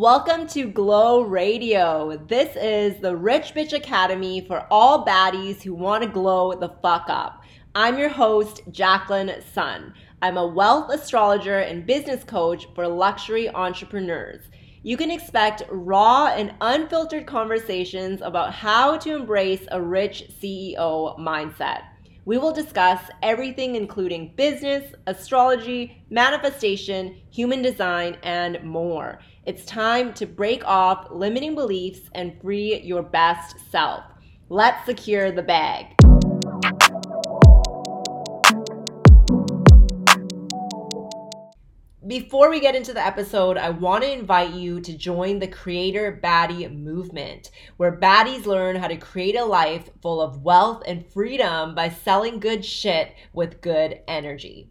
Welcome to Glow Radio. This is the Rich Bitch Academy for all baddies who want to glow the fuck up. I'm your host, Jacqueline Sun. I'm a wealth astrologer and business coach for luxury entrepreneurs. You can expect raw and unfiltered conversations about how to embrace a rich CEO mindset. We will discuss everything, including business, astrology, manifestation, human design, and more. It's time to break off limiting beliefs and free your best self. Let's secure the bag. Before we get into the episode, I want to invite you to join the Creator Baddie movement, where baddies learn how to create a life full of wealth and freedom by selling good shit with good energy.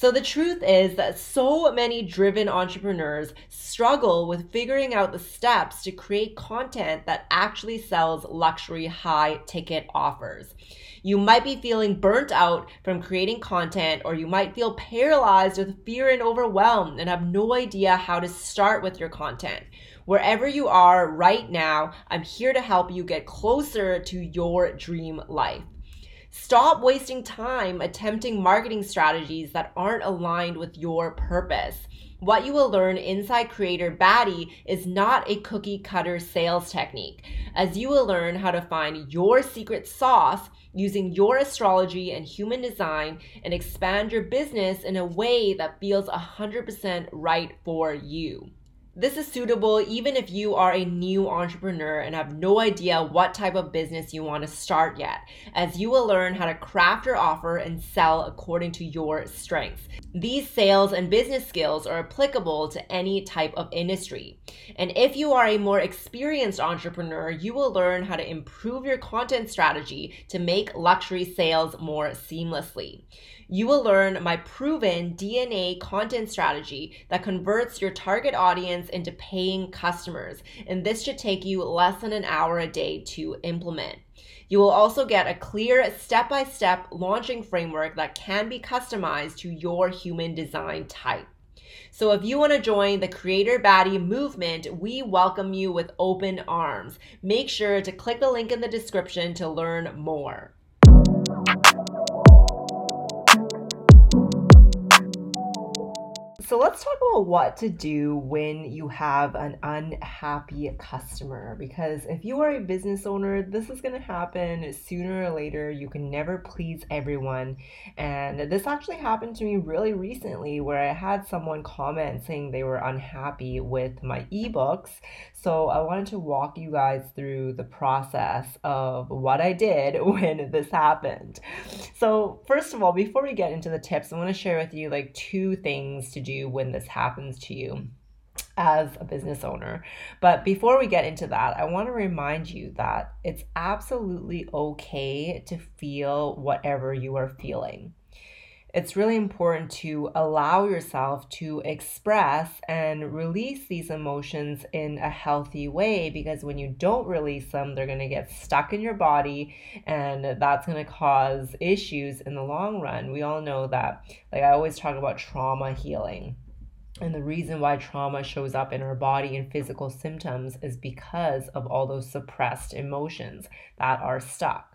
So the truth is that so many driven entrepreneurs struggle with figuring out the steps to create content that actually sells luxury high ticket offers. You might be feeling burnt out from creating content, or you might feel paralyzed with fear and overwhelmed and have no idea how to start with your content. Wherever you are right now, I'm here to help you get closer to your dream life. Stop wasting time attempting marketing strategies that aren't aligned with your purpose. What you will learn inside Creator Baddie is not a cookie cutter sales technique, as you will learn how to find your secret sauce using your astrology and human design and expand your business in a way that feels 100% right for you. This is suitable even if you are a new entrepreneur and have no idea what type of business you want to start yet, as you will learn how to craft your offer and sell according to your strengths. These sales and business skills are applicable to any type of industry. And if you are a more experienced entrepreneur, you will learn how to improve your content strategy to make luxury sales more seamlessly you will learn my proven DNA content strategy that converts your target audience into paying customers. And this should take you less than an hour a day to implement. You will also get a clear step by step launching framework that can be customized to your human design type. So if you want to join the Creator Baddie movement, we welcome you with open arms. Make sure to click the link in the description to learn more. So let's talk about what to do when you have an unhappy customer. Because if you are a business owner, this is going to happen sooner or later. You can never please everyone. And this actually happened to me really recently where I had someone comment saying they were unhappy with my ebooks. So I wanted to walk you guys through the process of what I did when this happened. So, first of all, before we get into the tips, I want to share with you like two things to do when this happens to you as a business owner. But before we get into that, I want to remind you that it's absolutely okay to feel whatever you are feeling. It's really important to allow yourself to express and release these emotions in a healthy way because when you don't release them, they're going to get stuck in your body and that's going to cause issues in the long run. We all know that. Like I always talk about trauma healing and the reason why trauma shows up in our body and physical symptoms is because of all those suppressed emotions that are stuck.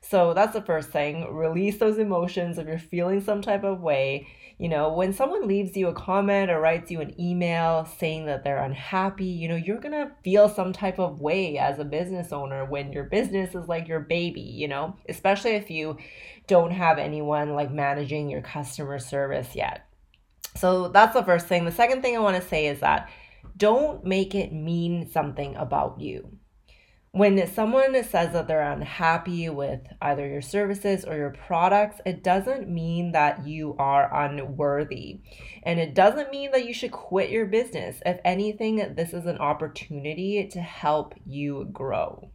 So that's the first thing. Release those emotions if you're feeling some type of way. You know, when someone leaves you a comment or writes you an email saying that they're unhappy, you know, you're going to feel some type of way as a business owner when your business is like your baby, you know, especially if you don't have anyone like managing your customer service yet so that's the first thing. The second thing I want to say is that don't make it mean something about you. When someone says that they're unhappy with either your services or your products, it doesn't mean that you are unworthy. And it doesn't mean that you should quit your business. If anything, this is an opportunity to help you grow.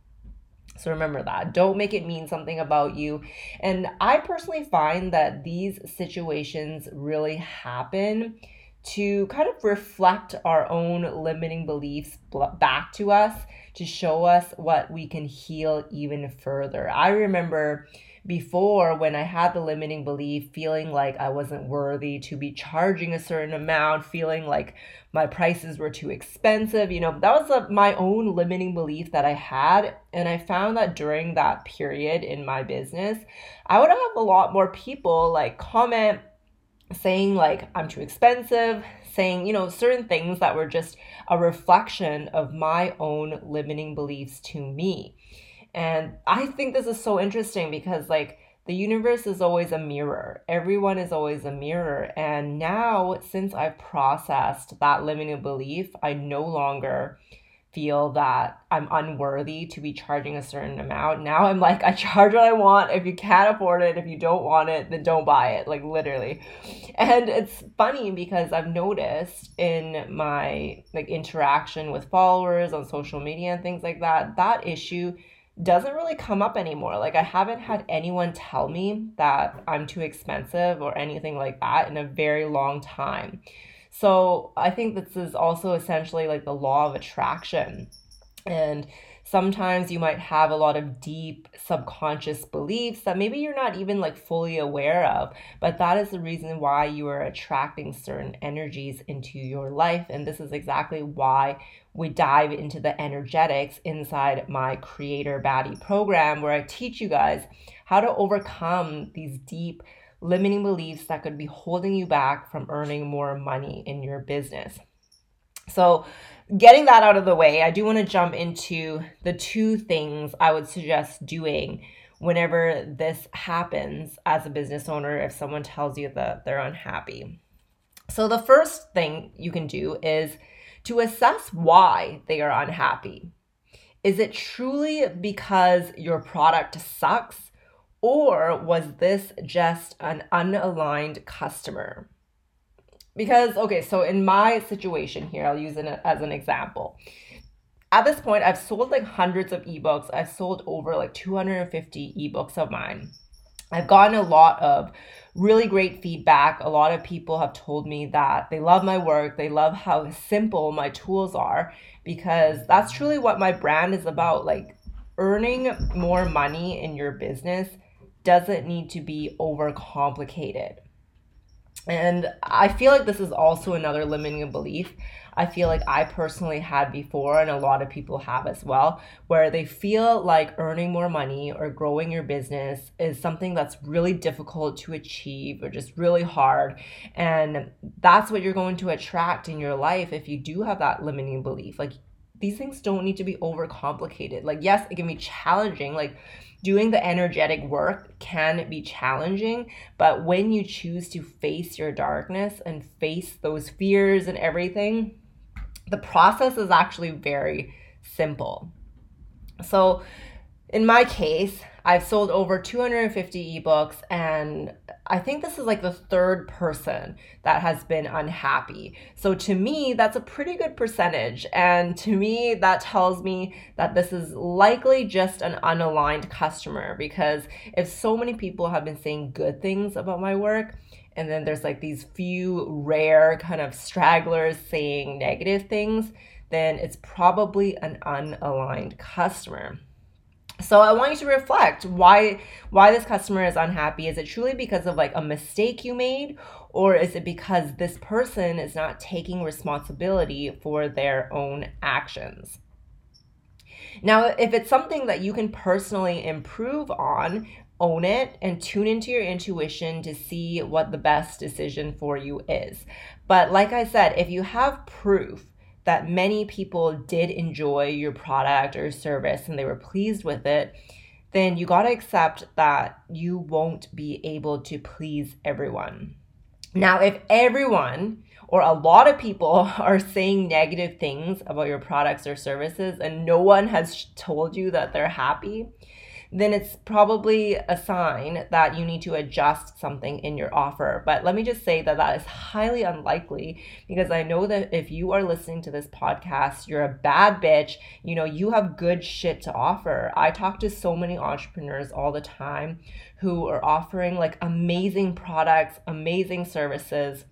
So remember that. Don't make it mean something about you. And I personally find that these situations really happen to kind of reflect our own limiting beliefs back to us to show us what we can heal even further. I remember before when I had the limiting belief, feeling like I wasn't worthy to be charging a certain amount, feeling like my prices were too expensive. You know, that was a, my own limiting belief that I had. And I found that during that period in my business, I would have a lot more people like comment saying like I'm too expensive, saying, you know, certain things that were just a reflection of my own limiting beliefs to me. And I think this is so interesting because, like, the universe is always a mirror. Everyone is always a mirror. And now, since I've processed that limiting belief, I no longer feel that I'm unworthy to be charging a certain amount. Now I'm like, I charge what I want. If you can't afford it, if you don't want it, then don't buy it, like literally. And it's funny because I've noticed in my like interaction with followers on social media and things like that, that issue doesn't really come up anymore. Like I haven't had anyone tell me that I'm too expensive or anything like that in a very long time. So I think this is also essentially like the law of attraction. And sometimes you might have a lot of deep subconscious beliefs that maybe you're not even like fully aware of but that is the reason why you are attracting certain energies into your life and this is exactly why we dive into the energetics inside my creator baddie program where i teach you guys how to overcome these deep limiting beliefs that could be holding you back from earning more money in your business so getting that out of the way, I do want to jump into the two things I would suggest doing whenever this happens as a business owner if someone tells you that they're unhappy. So, the first thing you can do is to assess why they are unhappy. Is it truly because your product sucks, or was this just an unaligned customer? Because, okay, so in my situation here, I'll use it as an example. At this point, I've sold like hundreds of ebooks. I've sold over like 250 ebooks of mine. I've gotten a lot of really great feedback. A lot of people have told me that they love my work, they love how simple my tools are, because that's truly what my brand is about. Like earning more money in your business doesn't need to be overcomplicated. And I feel like this is also another limiting belief. I feel like I personally had before, and a lot of people have as well, where they feel like earning more money or growing your business is something that's really difficult to achieve or just really hard. And that's what you're going to attract in your life if you do have that limiting belief. Like, these things don't need to be overcomplicated. Like, yes, it can be challenging. Like, doing the energetic work can be challenging, but when you choose to face your darkness and face those fears and everything, the process is actually very simple. So, in my case, I've sold over 250 ebooks, and I think this is like the third person that has been unhappy. So to me, that's a pretty good percentage. And to me, that tells me that this is likely just an unaligned customer because if so many people have been saying good things about my work, and then there's like these few rare kind of stragglers saying negative things, then it's probably an unaligned customer. So I want you to reflect why why this customer is unhappy. Is it truly because of like a mistake you made or is it because this person is not taking responsibility for their own actions? Now, if it's something that you can personally improve on, own it and tune into your intuition to see what the best decision for you is. But like I said, if you have proof that many people did enjoy your product or service and they were pleased with it, then you got to accept that you won't be able to please everyone. Now, if everyone or a lot of people are saying negative things about your products or services and no one has told you that they're happy, then it's probably a sign that you need to adjust something in your offer. But let me just say that that is highly unlikely because I know that if you are listening to this podcast, you're a bad bitch. You know, you have good shit to offer. I talk to so many entrepreneurs all the time who are offering like amazing products, amazing services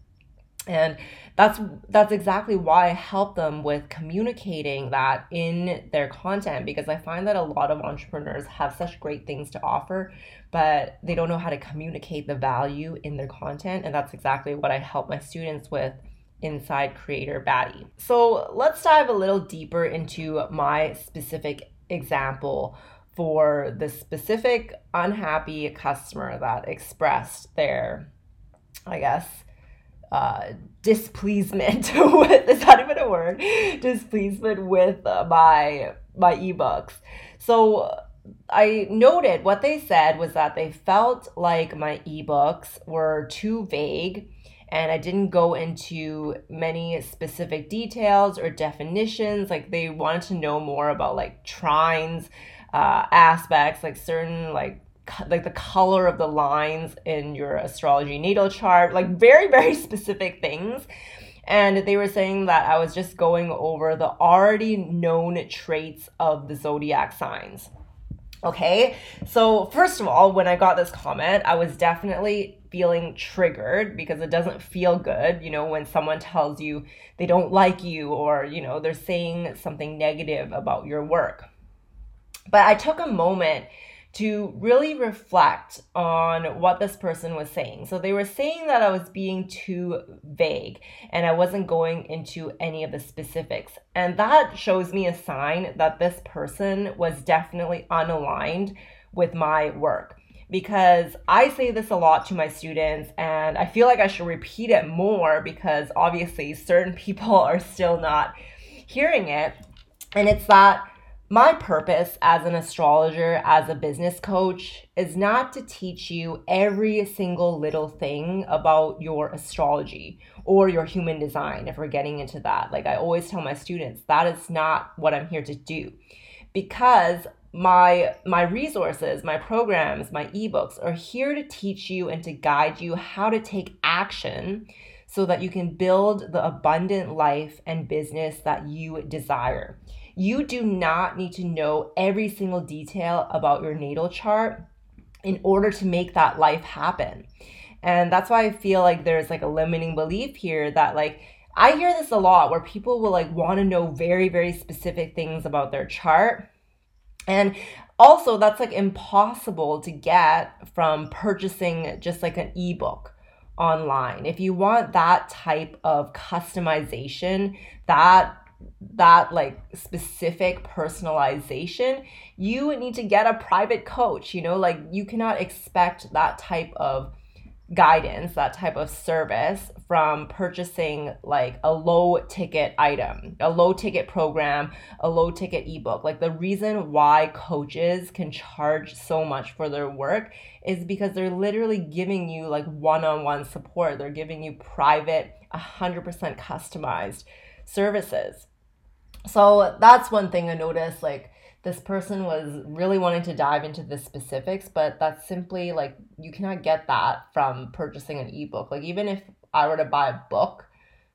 And that's that's exactly why I help them with communicating that in their content because I find that a lot of entrepreneurs have such great things to offer, but they don't know how to communicate the value in their content. And that's exactly what I help my students with inside Creator Baddie. So let's dive a little deeper into my specific example for the specific unhappy customer that expressed their, I guess, uh, displeasement. With is that even a word? Displeasement with uh, my my ebooks. So i noted what they said was that they felt like my ebooks were too vague and i didn't go into many specific details or definitions. Like they wanted to know more about like trines uh, aspects like certain like like the color of the lines in your astrology natal chart, like very, very specific things. And they were saying that I was just going over the already known traits of the zodiac signs. Okay, so first of all, when I got this comment, I was definitely feeling triggered because it doesn't feel good, you know, when someone tells you they don't like you or, you know, they're saying something negative about your work. But I took a moment to really reflect on what this person was saying. So they were saying that I was being too vague and I wasn't going into any of the specifics. And that shows me a sign that this person was definitely unaligned with my work. Because I say this a lot to my students, and I feel like I should repeat it more because obviously certain people are still not hearing it. And it's that my purpose as an astrologer, as a business coach, is not to teach you every single little thing about your astrology or your human design, if we're getting into that. Like I always tell my students, that is not what I'm here to do. Because my my resources, my programs, my ebooks are here to teach you and to guide you how to take action so that you can build the abundant life and business that you desire. You do not need to know every single detail about your natal chart in order to make that life happen. And that's why I feel like there's like a limiting belief here that like I hear this a lot where people will like want to know very very specific things about their chart. And also that's like impossible to get from purchasing just like an ebook online. If you want that type of customization, that that like specific personalization, you need to get a private coach. You know, like you cannot expect that type of guidance, that type of service from purchasing like a low ticket item, a low ticket program, a low ticket ebook. Like the reason why coaches can charge so much for their work is because they're literally giving you like one on one support, they're giving you private, 100% customized services. So that's one thing I noticed. Like this person was really wanting to dive into the specifics, but that's simply like you cannot get that from purchasing an ebook. Like even if I were to buy a book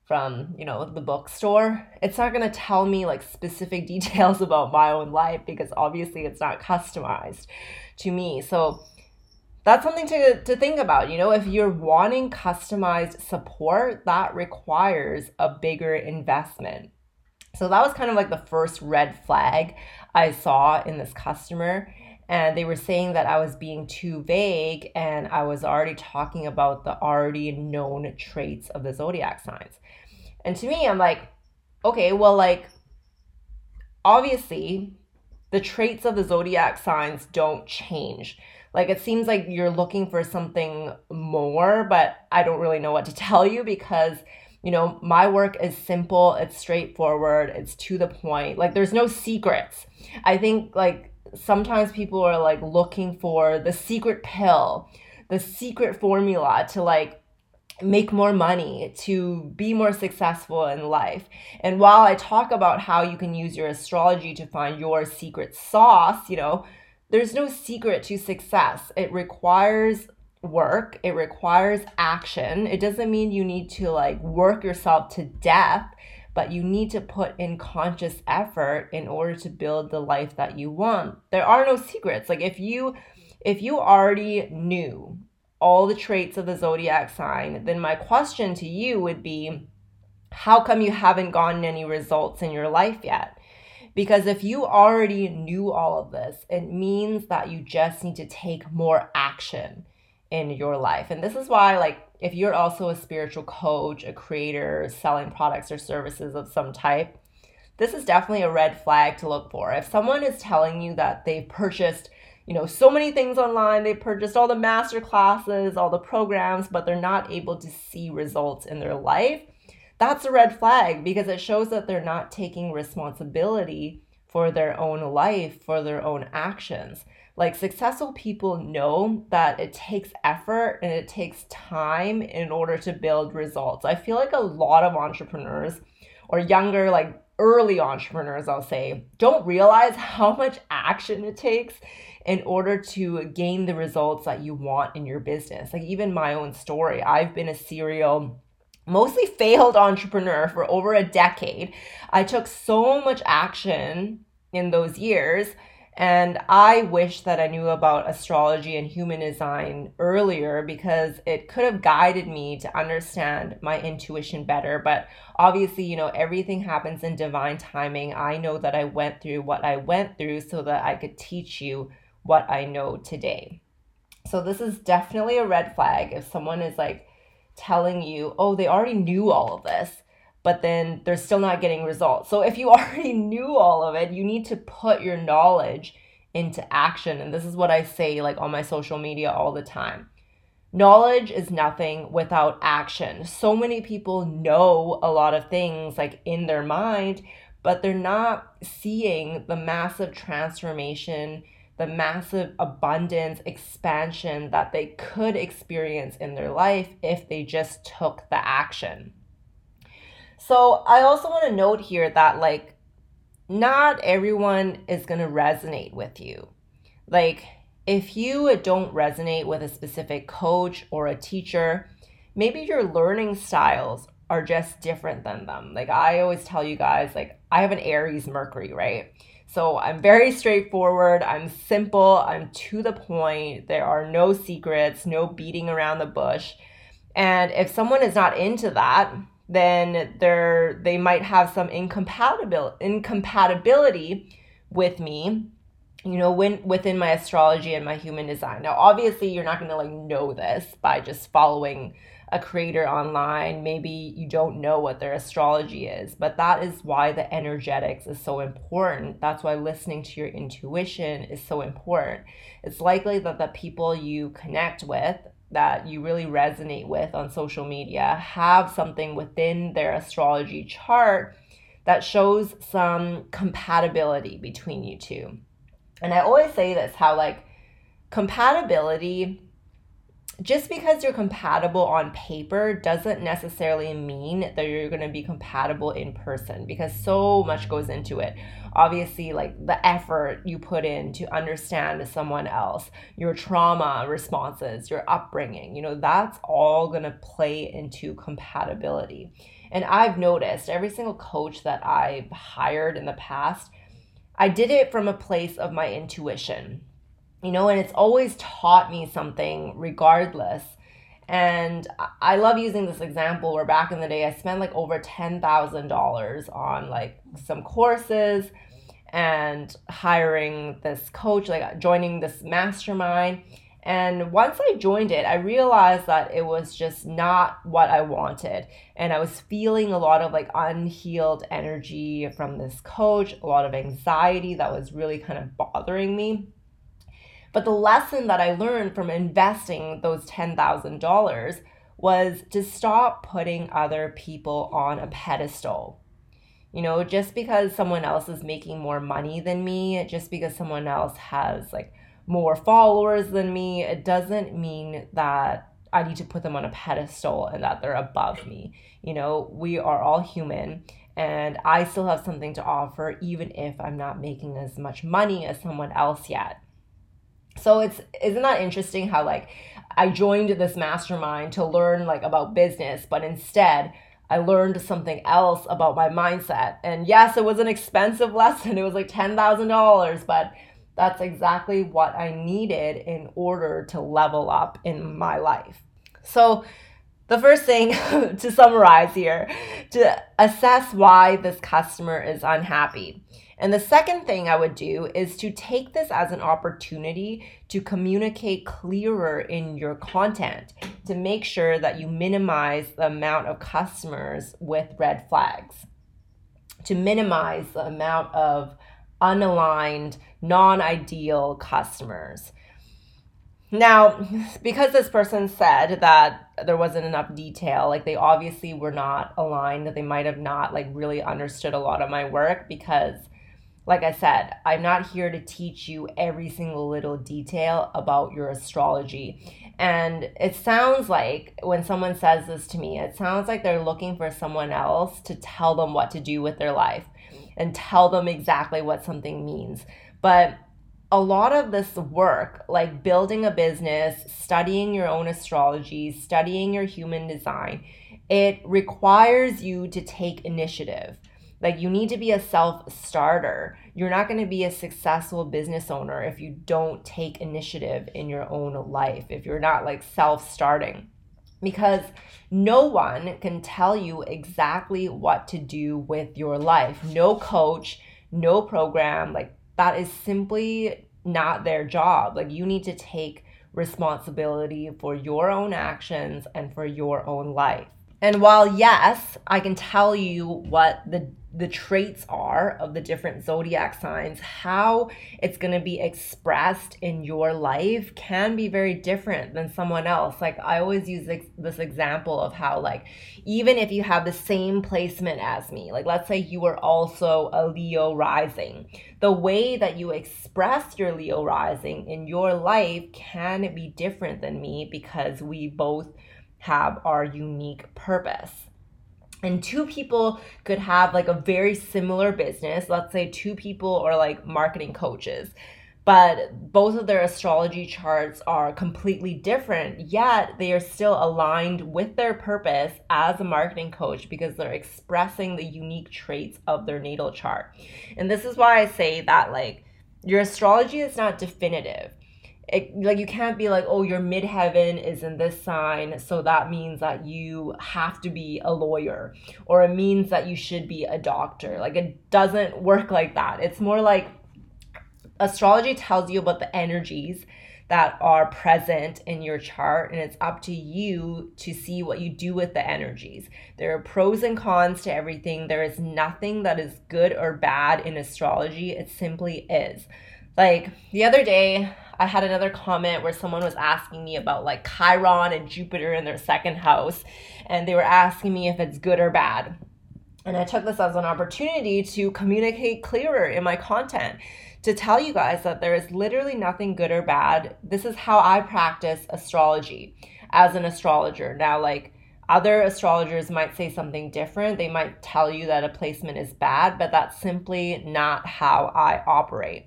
from, you know, the bookstore, it's not going to tell me like specific details about my own life because obviously it's not customized to me. So that's something to, to think about. You know, if you're wanting customized support, that requires a bigger investment. So that was kind of like the first red flag I saw in this customer. And they were saying that I was being too vague and I was already talking about the already known traits of the zodiac signs. And to me, I'm like, okay, well, like, obviously, the traits of the zodiac signs don't change. Like, it seems like you're looking for something more, but I don't really know what to tell you because you know, my work is simple, it's straightforward, it's to the point. Like there's no secrets. I think like sometimes people are like looking for the secret pill, the secret formula to like make more money, to be more successful in life. And while I talk about how you can use your astrology to find your secret sauce, you know, there's no secret to success. It requires work, it requires action. It doesn't mean you need to like work yourself to death, but you need to put in conscious effort in order to build the life that you want. There are no secrets. Like if you if you already knew all the traits of the zodiac sign, then my question to you would be how come you haven't gotten any results in your life yet? Because if you already knew all of this, it means that you just need to take more action in your life. And this is why, like, if you're also a spiritual coach, a creator, selling products or services of some type, this is definitely a red flag to look for. If someone is telling you that they've purchased, you know, so many things online, they purchased all the master classes, all the programs, but they're not able to see results in their life, that's a red flag because it shows that they're not taking responsibility for their own life, for their own actions. Like successful people know that it takes effort and it takes time in order to build results. I feel like a lot of entrepreneurs or younger, like early entrepreneurs, I'll say, don't realize how much action it takes in order to gain the results that you want in your business. Like, even my own story, I've been a serial mostly failed entrepreneur for over a decade. I took so much action in those years. And I wish that I knew about astrology and human design earlier because it could have guided me to understand my intuition better. But obviously, you know, everything happens in divine timing. I know that I went through what I went through so that I could teach you what I know today. So, this is definitely a red flag if someone is like, telling you, oh, they already knew all of this, but then they're still not getting results. So if you already knew all of it, you need to put your knowledge into action. And this is what I say like on my social media all the time. Knowledge is nothing without action. So many people know a lot of things like in their mind, but they're not seeing the massive transformation the massive abundance, expansion that they could experience in their life if they just took the action. So, I also want to note here that, like, not everyone is going to resonate with you. Like, if you don't resonate with a specific coach or a teacher, maybe your learning styles are just different than them. Like, I always tell you guys, like, I have an Aries Mercury, right? So I'm very straightforward, I'm simple, I'm to the point. There are no secrets, no beating around the bush. And if someone is not into that, then they're they might have some incompatibility incompatibility with me you know when within my astrology and my human design now obviously you're not going to like know this by just following a creator online, maybe you don't know what their astrology is, but that is why the energetics is so important. That's why listening to your intuition is so important. It's likely that the people you connect with that you really resonate with on social media have something within their astrology chart that shows some compatibility between you two. And I always say this how like compatibility just because you're compatible on paper doesn't necessarily mean that you're going to be compatible in person because so much goes into it. Obviously, like the effort you put in to understand someone else, your trauma responses, your upbringing, you know, that's all going to play into compatibility. And I've noticed every single coach that I've hired in the past, I did it from a place of my intuition you know, and it's always taught me something regardless. And I love using this example where back in the day I spent like over $10,000 on like some courses and hiring this coach, like joining this mastermind. And once I joined it, I realized that it was just not what I wanted. And I was feeling a lot of like unhealed energy from this coach, a lot of anxiety that was really kind of bothering me. But the lesson that I learned from investing those $10,000 was to stop putting other people on a pedestal. You know, just because someone else is making more money than me, just because someone else has like more followers than me, it doesn't mean that I need to put them on a pedestal and that they're above me. You know, we are all human and I still have something to offer even if I'm not making as much money as someone else yet. So it's isn't that interesting how like I joined this mastermind to learn like about business, but instead I learned something else about my mindset. And yes, it was an expensive lesson. It was like $10,000, but That's exactly what I needed in order to level up in my life. So, the first thing to summarize here to assess why this customer is unhappy. And the second thing I would do is to take this as an opportunity to communicate clearer in your content to make sure that you minimize the amount of customers with red flags, to minimize the amount of unaligned, non ideal customers. Now, because this person said that there wasn't enough detail, like they obviously were not aligned, that they might have not like really understood a lot of my work because like I said, I'm not here to teach you every single little detail about your astrology. And it sounds like when someone says this to me, it sounds like they're looking for someone else to tell them what to do with their life and tell them exactly what something means. But a lot of this work, like building a business, studying your own astrology, studying your human design, it requires you to take initiative. Like you need to be a self starter. You're not going to be a successful business owner if you don't take initiative in your own life, if you're not like self starting. Because no one can tell you exactly what to do with your life. No coach, no program, like that is simply not their job. Like you need to take responsibility for your own actions and for your own life. And while yes, I can tell you what the the traits are of the different zodiac signs, how it's going to be expressed in your life can be very different than someone else. Like I always use this, example of how like even if you have the same placement as me, like let's say you were also a Leo rising, the way that you express your Leo rising in your life can be different than me because we both have our unique purpose. And two people could have like a very similar business. Let's say two people are like marketing coaches, but both of their astrology charts are completely different, yet they are still aligned with their purpose as a marketing coach because they're expressing the unique traits of their natal chart. And this is why I say that like your astrology is not definitive it, like you can't be like oh your midheaven is in this sign so that means that you have to be a lawyer or it means that you should be a doctor. Like it doesn't work like that. It's more like astrology tells you about the energies that are present in your chart and it's up to you to see what you do with the energies. There are pros and cons to everything. There is nothing that is good or bad in astrology. It simply is. Like the other day I had another comment where someone was asking me about like Chiron and Jupiter in their second house, and they were asking me if it's good or bad. And I took this as an opportunity to communicate clearer in my content, to tell you guys that there is literally nothing good or bad. This is how I practice astrology as an astrologer. Now, like, other astrologers might say something different. They might tell you that a placement is bad, but that's simply not how I operate.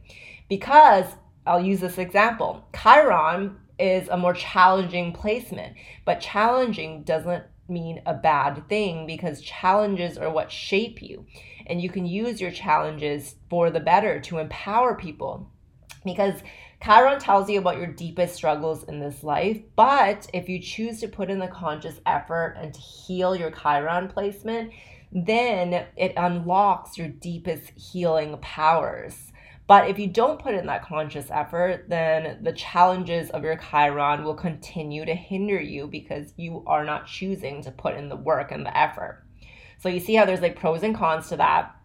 Because I'll use this example. Chiron is a more challenging placement, but challenging doesn't mean a bad thing because challenges are what shape you. And you can use your challenges for the better to empower people. Because Chiron tells you about your deepest struggles in this life, but if you choose to put in the conscious effort and to heal your Chiron placement, then it unlocks your deepest healing powers. But if you don't put in that conscious effort, then the challenges of your Chiron will continue to hinder you because you are not choosing to put in the work and the effort. So you see how there's like pros and cons to that.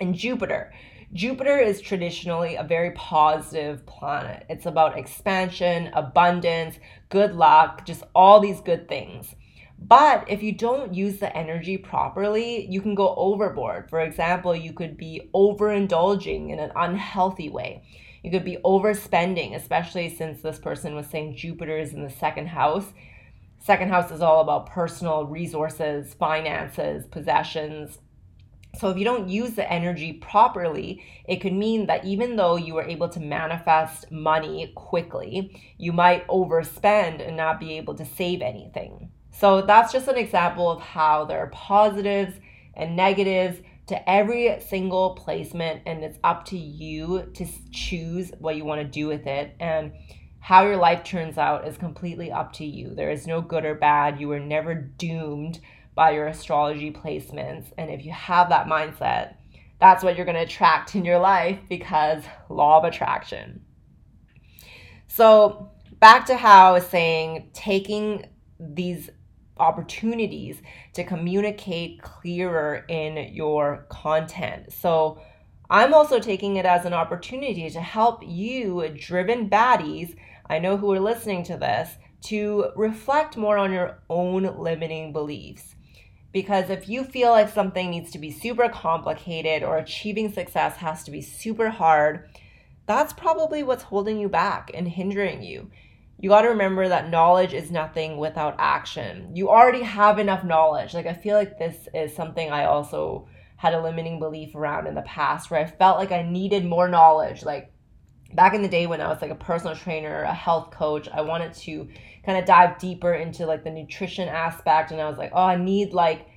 And Jupiter. Jupiter is traditionally a very positive planet. It's about expansion, abundance, good luck, just all these good things. But if you don't use the energy properly, you can go overboard. For example, you could be overindulging in an unhealthy way. You could be overspending, especially since this person was saying Jupiter is in the second house. Second house is all about personal resources, finances, possessions. So, if you don't use the energy properly, it could mean that even though you were able to manifest money quickly, you might overspend and not be able to save anything. So that's just an example of how there are positives and negatives to every single placement and it's up to you to choose what you want to do with it and how your life turns out is completely up to you. There is no good or bad. You were never doomed by your astrology placements. And if you have that mindset, that's what you're going to attract in your life because law of attraction. So, back to how I was saying taking these opportunities to communicate clearer in your content. So, I'm also taking it as an opportunity to help you, driven baddies, I know who are listening to this, to reflect more on your own limiting beliefs. Because if you feel like something needs to be super complicated or achieving success has to be super hard, that's probably what's holding you back and hindering you. You got to remember that knowledge is nothing without action. You already have enough knowledge. Like, I feel like this is something I also had a limiting belief around in the past where I felt like I needed more knowledge. Like, back in the day when I was like a personal trainer, a health coach, I wanted to kind of dive deeper into like the nutrition aspect. And I was like, oh, I need like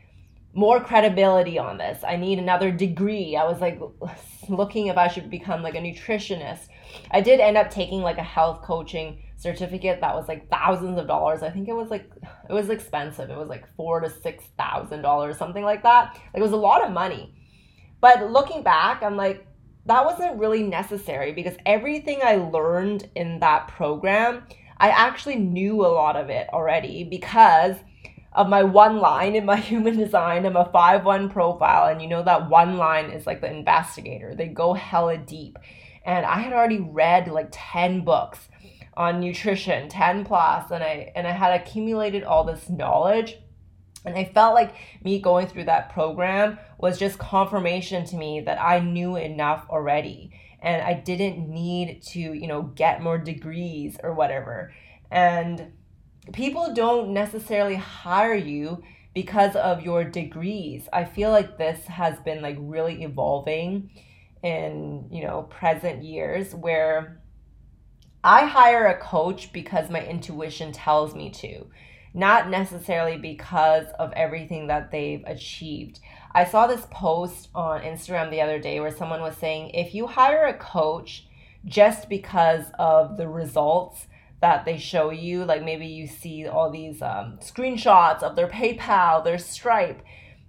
more credibility on this. I need another degree. I was like looking if I should become like a nutritionist. I did end up taking like a health coaching certificate that was like thousands of dollars. I think it was like it was expensive. It was like four to six thousand dollars, something like that. Like it was a lot of money. But looking back, I'm like, that wasn't really necessary because everything I learned in that program, I actually knew a lot of it already because of my one line in my human design. I'm a 5 1 profile, and you know that one line is like the investigator. They go hella deep. And I had already read like 10 books on nutrition, 10 plus, and I and I had accumulated all this knowledge. And I felt like me going through that program was just confirmation to me that I knew enough already and I didn't need to, you know, get more degrees or whatever. And people don't necessarily hire you because of your degrees. I feel like this has been like really evolving in, you know, present years where I hire a coach because my intuition tells me to, not necessarily because of everything that they've achieved. I saw this post on Instagram the other day where someone was saying if you hire a coach just because of the results, that they show you. Like maybe you see all these um, screenshots of their PayPal, their Stripe.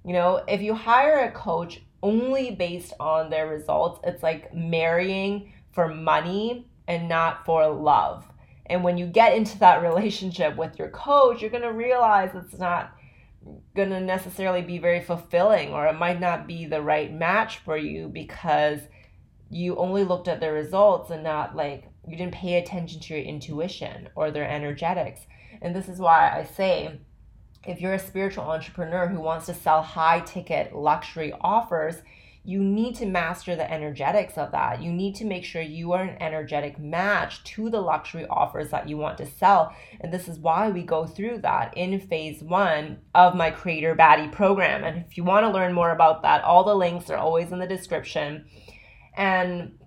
You know, if you hire a coach only based on their results, it's like marrying for money and not for love. And when you get into that relationship with your coach, you're going to realize it's not going to necessarily be very fulfilling or it might not be the right match for you because you only looked at the results and not like you didn't pay attention to your intuition or their energetics. And this is why I say if you're a spiritual entrepreneur who wants to sell high ticket luxury offers, you need to master the energetics of that. You need to make sure you are an energetic match to the luxury offers that you want to sell. And this is why we go through that in phase one of my Creator Baddie program. And if you want to learn more about that, all the links are always in the description. And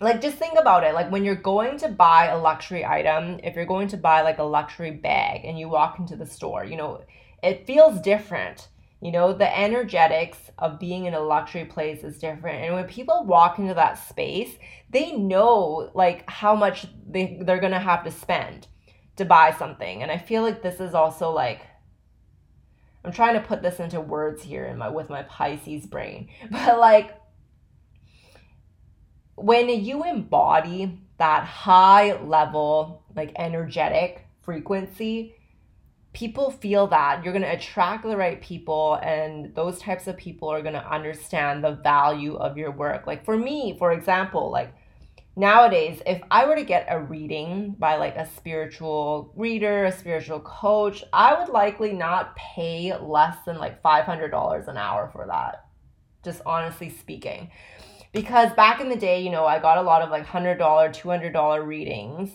like just think about it like when you're going to buy a luxury item if you're going to buy like a luxury bag and you walk into the store you know it feels different you know the energetics of being in a luxury place is different. And when people walk into that space they know like how much they, they're gonna have to spend to buy something. And i feel like this is also like i'm trying to put this into words here in my with my pisces brain. But like when you embody that high level, like energetic frequency, people feel that you're going to attract the right people and those types of people are going to understand the value of your work like for me for example like nowadays if i were to get a reading by like a spiritual reader a spiritual coach i would likely not pay less than like $500 an hour for that just honestly speaking because back in the day, you know, I got a lot of like $100, $200 readings.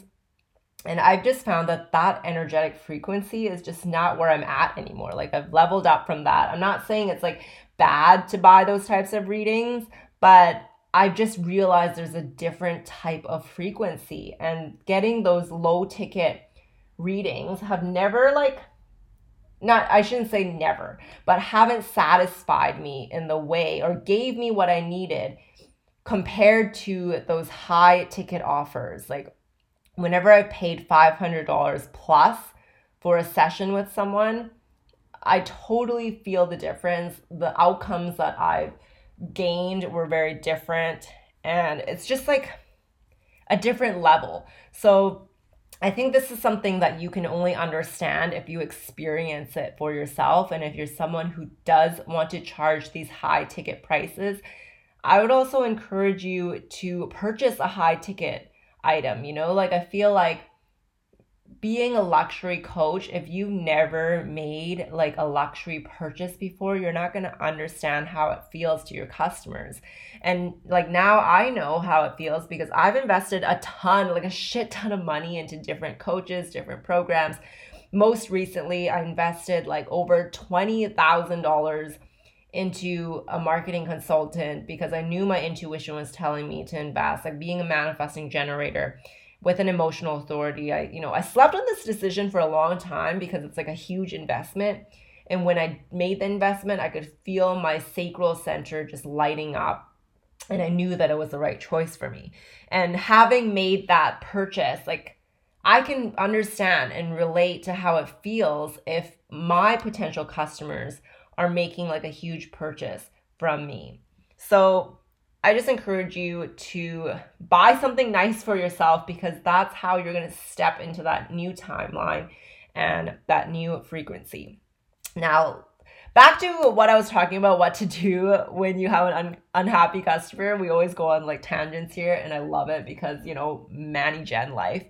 And I've just found that that energetic frequency is just not where I'm at anymore. Like I've leveled up from that. I'm not saying it's like bad to buy those types of readings, but I've just realized there's a different type of frequency and getting those low ticket readings have never like not I shouldn't say never, but haven't satisfied me in the way or gave me what I needed compared to those high ticket offers. Like whenever I paid $500 plus for a session with someone, I totally feel the difference. The outcomes that I've gained were very different and it's just like a different level. So I think this is something that you can only understand if you experience it for yourself. And if you're someone who does want to charge these high ticket prices, I would also encourage you to purchase a high ticket item. You know, like I feel like being a luxury coach, if you never made like a luxury purchase before, you're not going to understand how it feels to your customers. And like now I know how it feels because I've invested a ton, like a shit ton of money into different coaches, different programs. Most recently, I invested like over $20,000 into a marketing consultant because I knew my intuition was telling me to invest, like being a manifesting generator with an emotional authority. I, you know, I slept on this decision for a long time because it's like a huge investment. And when I made the investment, I could feel my sacral center just lighting up. And I knew that it was the right choice for me. And having made that purchase, like I can understand and relate to how it feels if my potential customers are making like a huge purchase from me. So I just encourage you to buy something nice for yourself because that's how you're going to step into that new timeline and that new frequency. Now, back to what I was talking about what to do when you have an un- unhappy customer. We always go on like tangents here, and I love it because, you know, Manny Gen life.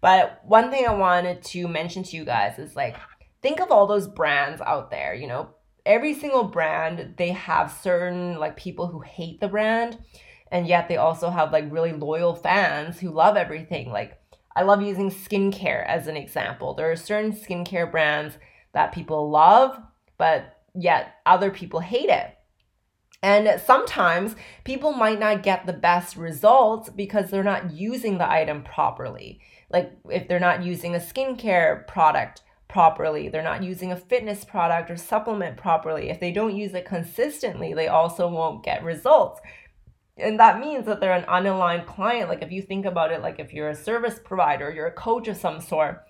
But one thing I wanted to mention to you guys is like, think of all those brands out there, you know, every single brand they have certain like people who hate the brand and yet they also have like really loyal fans who love everything. Like i love using skincare as an example. There are certain skincare brands that people love but yet other people hate it. And sometimes people might not get the best results because they're not using the item properly. Like if they're not using a skincare product properly. They're not using a fitness product or supplement properly. If they don't use it consistently, they also won't get results. And that means that they're an unaligned client. Like if you think about it, like if you're a service provider, you're a coach of some sort,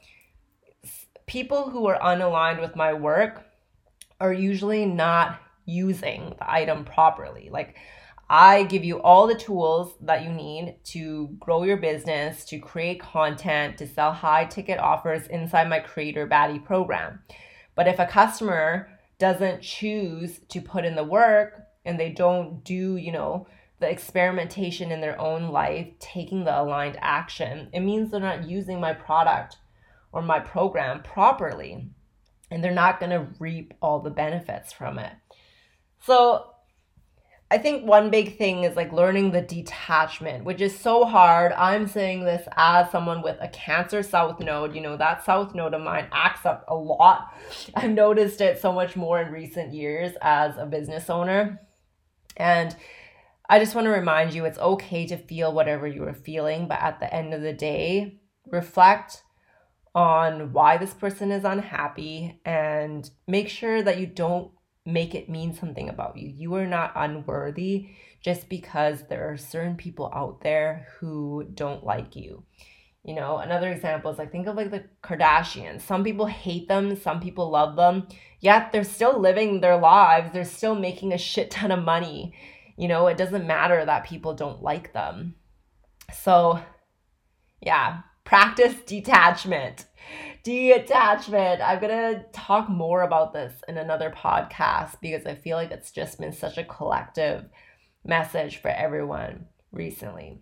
people who are unaligned with my work are usually not using the item properly. Like I give you all the tools that you need to grow your business, to create content, to sell high ticket offers inside my Creator Baddie program. But if a customer doesn't choose to put in the work and they don't do, you know, the experimentation in their own life, taking the aligned action, it means they're not using my product or my program properly and they're not going to reap all the benefits from it. So, I think one big thing is like learning the detachment, which is so hard. I'm saying this as someone with a Cancer South Node. You know, that South Node of mine acts up a lot. I've noticed it so much more in recent years as a business owner. And I just want to remind you it's okay to feel whatever you are feeling, but at the end of the day, reflect on why this person is unhappy and make sure that you don't make it mean something about you. You are not unworthy just because there are certain people out there who don't like you. You know, another example is like think of like the Kardashians. Some people hate them, some people love them, yet they're still living their lives. They're still making a shit ton of money. You know, it doesn't matter that people don't like them. So, yeah, practice detachment detachment. I'm going to talk more about this in another podcast because I feel like it's just been such a collective message for everyone recently.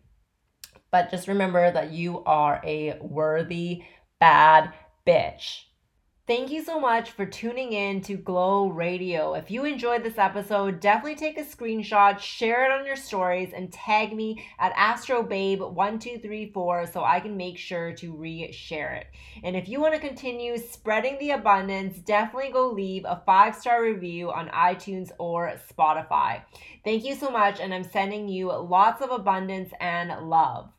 But just remember that you are a worthy bad bitch. Thank you so much for tuning in to Glow Radio. If you enjoyed this episode, definitely take a screenshot, share it on your stories, and tag me at AstroBabe1234 so I can make sure to re-share it. And if you want to continue spreading the abundance, definitely go leave a five-star review on iTunes or Spotify. Thank you so much, and I'm sending you lots of abundance and love.